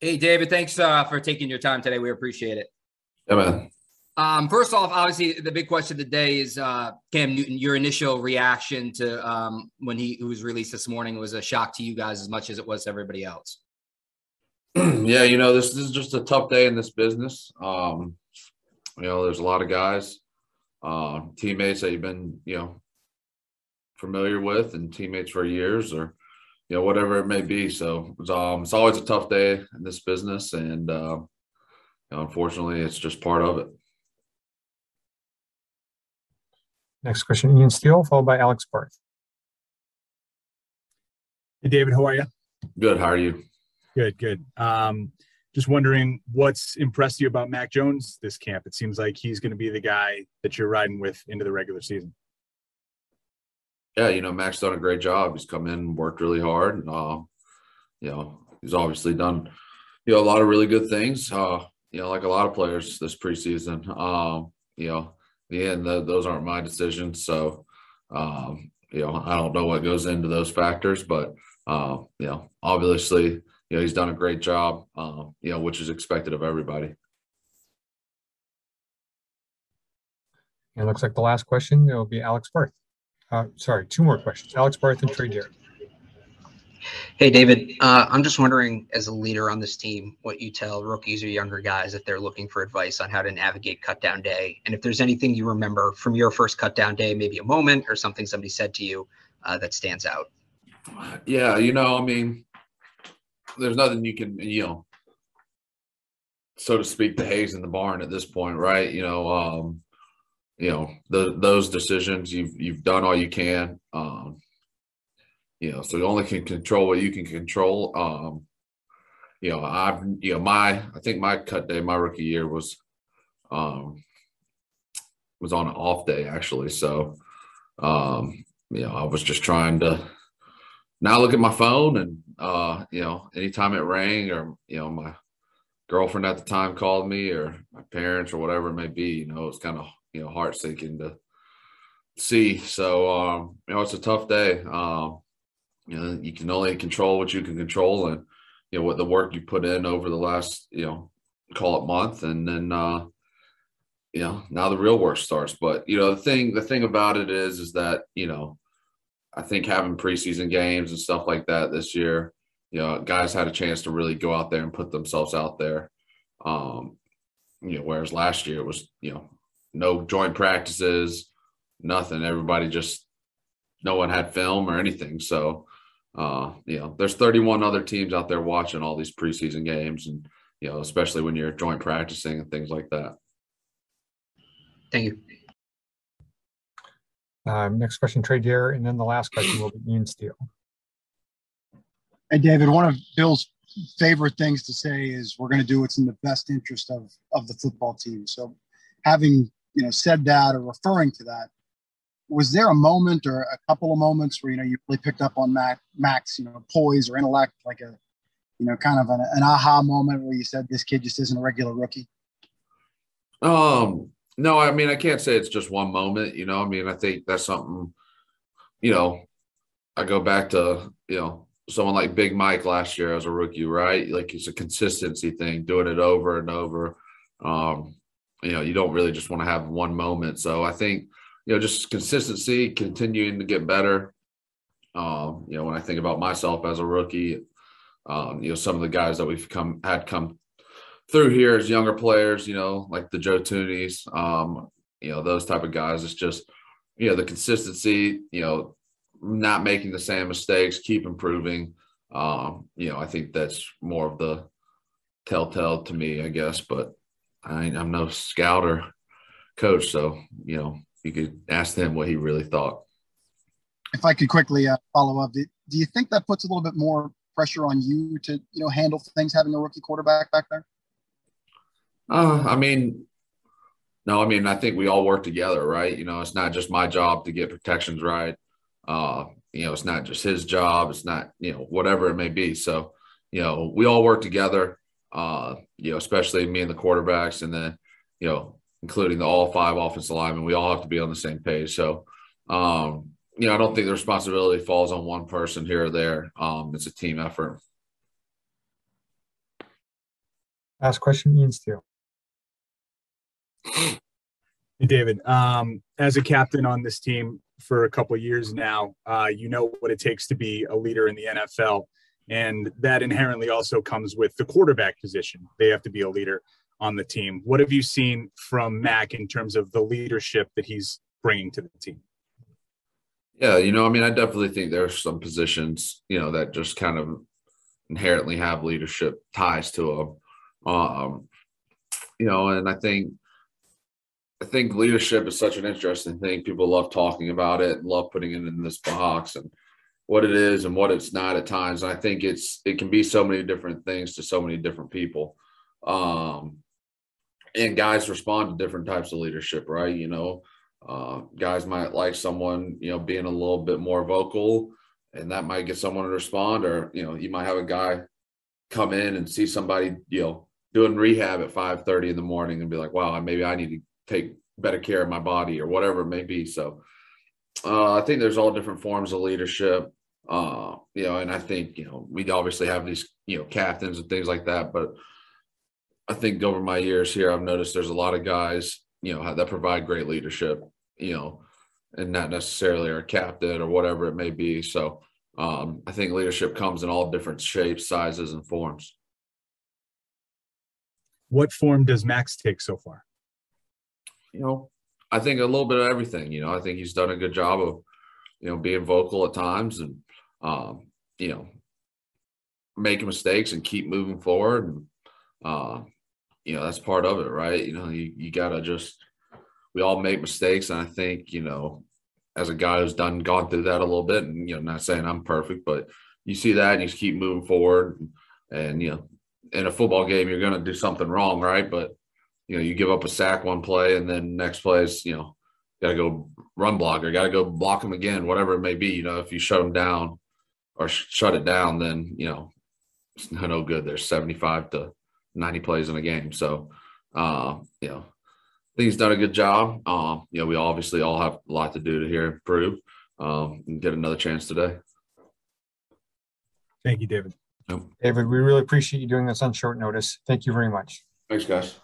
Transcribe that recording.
Hey, David, thanks uh, for taking your time today. We appreciate it. Yeah, man. Um, first off, obviously, the big question of the day is uh, Cam Newton. Your initial reaction to um, when he was released this morning was a shock to you guys as much as it was to everybody else. yeah, you know, this, this, is just a tough day in this business. Um, you know, there's a lot of guys, uh, teammates that you've been, you know, familiar with and teammates for years or, you know, whatever it may be. So it's, um, it's always a tough day in this business. And, uh, you know, unfortunately, it's just part of it. Next question, Ian Steele, followed by Alex Barth. Hey, David, how are you? Good. How are you? Good, good. Um, just wondering what's impressed you about Mac Jones this camp. It seems like he's going to be the guy that you're riding with into the regular season. Yeah, you know, Mac's done a great job. He's come in, worked really hard. And, uh, you know, he's obviously done, you know, a lot of really good things. Uh, you know, like a lot of players this preseason. Um, you know, the end, the, those aren't my decisions. So, um, you know, I don't know what goes into those factors, but, uh, you know, obviously, you know, he's done a great job, um, you know, which is expected of everybody. It looks like the last question will be Alex Barth. Uh, sorry, two more questions. Alex Barth and Trey Derrick. Hey, David. Uh, I'm just wondering, as a leader on this team, what you tell rookies or younger guys if they're looking for advice on how to navigate cutdown day, and if there's anything you remember from your first cutdown day, maybe a moment or something somebody said to you uh, that stands out. Yeah, you know, I mean, there's nothing you can, you know, so to speak, the haze in the barn at this point, right? You know, um, you know, the, those decisions you've you've done all you can. Um, you know, so you only can control what you can control. Um, you know, I've you know my I think my cut day my rookie year was um was on an off day actually. So um, you know, I was just trying to now look at my phone and uh, you know, anytime it rang or you know, my girlfriend at the time called me or my parents or whatever it may be, you know, it's kind of you know heart sinking to see. So um, you know, it's a tough day. Um, you know, you can only control what you can control and you know what the work you put in over the last, you know, call it month and then uh you know, now the real work starts. But you know, the thing the thing about it is is that, you know, I think having preseason games and stuff like that this year, you know, guys had a chance to really go out there and put themselves out there. Um, you know, whereas last year it was, you know, no joint practices, nothing. Everybody just no one had film or anything. So uh, you know, there's 31 other teams out there watching all these preseason games, and you know, especially when you're joint practicing and things like that. Thank you. Um, next question, Trey Deer, and then the last question will be Ian Steele. Hey, David, one of Bill's favorite things to say is we're going to do what's in the best interest of of the football team. So, having you know said that or referring to that, was there a moment or a couple of moments where you know you really picked up on Mac, Mac's you know poise or intellect, like a you know kind of an, an aha moment where you said this kid just isn't a regular rookie? Um, no, I mean I can't say it's just one moment. You know, I mean I think that's something. You know, I go back to you know someone like Big Mike last year as a rookie, right? Like it's a consistency thing, doing it over and over. Um, you know, you don't really just want to have one moment. So I think you know, just consistency, continuing to get better. Um, you know, when I think about myself as a rookie, um, you know, some of the guys that we've come had come through here as younger players, you know, like the Joe Thuney's, um, you know, those type of guys. It's just, you know, the consistency, you know, not making the same mistakes, keep improving. Um, you know, I think that's more of the telltale to me, I guess. But I, I'm no scout or coach, so you know, you could ask them what he really thought. If I could quickly uh, follow up, do, do you think that puts a little bit more pressure on you to you know handle things having a rookie quarterback back there? Uh, I mean, no, I mean I think we all work together, right? You know, it's not just my job to get protections right. Uh, you know, it's not just his job. It's not you know whatever it may be. So you know, we all work together. Uh, you know, especially me and the quarterbacks, and then you know including the all five offensive linemen. We all have to be on the same page. So, um, you know, I don't think the responsibility falls on one person here or there. Um, it's a team effort. Last question, Ian Steele. Hey, David, um, as a captain on this team for a couple of years now, uh, you know what it takes to be a leader in the NFL. And that inherently also comes with the quarterback position. They have to be a leader on the team. What have you seen from Mac in terms of the leadership that he's bringing to the team? Yeah, you know, I mean, I definitely think there's some positions, you know, that just kind of inherently have leadership ties to them. Um, you know, and I think I think leadership is such an interesting thing. People love talking about it and love putting it in this box and what it is and what it's not at times. And I think it's it can be so many different things to so many different people. Um, and guys respond to different types of leadership, right? You know, uh, guys might like someone, you know, being a little bit more vocal, and that might get someone to respond. Or you know, you might have a guy come in and see somebody, you know, doing rehab at five thirty in the morning and be like, "Wow, maybe I need to take better care of my body," or whatever it may be. So, uh, I think there's all different forms of leadership. Uh, you know, and I think you know we obviously have these you know captains and things like that, but I think over my years here, I've noticed there's a lot of guys, you know, that provide great leadership, you know, and not necessarily are captain or whatever it may be. So um, I think leadership comes in all different shapes, sizes, and forms. What form does Max take so far? You know, I think a little bit of everything. You know, I think he's done a good job of, you know, being vocal at times and, um, you know, making mistakes and keep moving forward. And, uh, you know that's part of it right you know you, you gotta just we all make mistakes and i think you know as a guy who's done gone through that a little bit and you know not saying i'm perfect but you see that and you just keep moving forward and, and you know in a football game you're going to do something wrong right but you know you give up a sack one play and then next play is you know got to go run block or got to go block them again whatever it may be you know if you shut them down or sh- shut it down then you know it's no no good there's 75 to 90 plays in a game. So, uh, you know, I think he's done a good job. Um, you know, we obviously all have a lot to do to here improve um, and get another chance today. Thank you, David. Yep. David, we really appreciate you doing this on short notice. Thank you very much. Thanks, guys.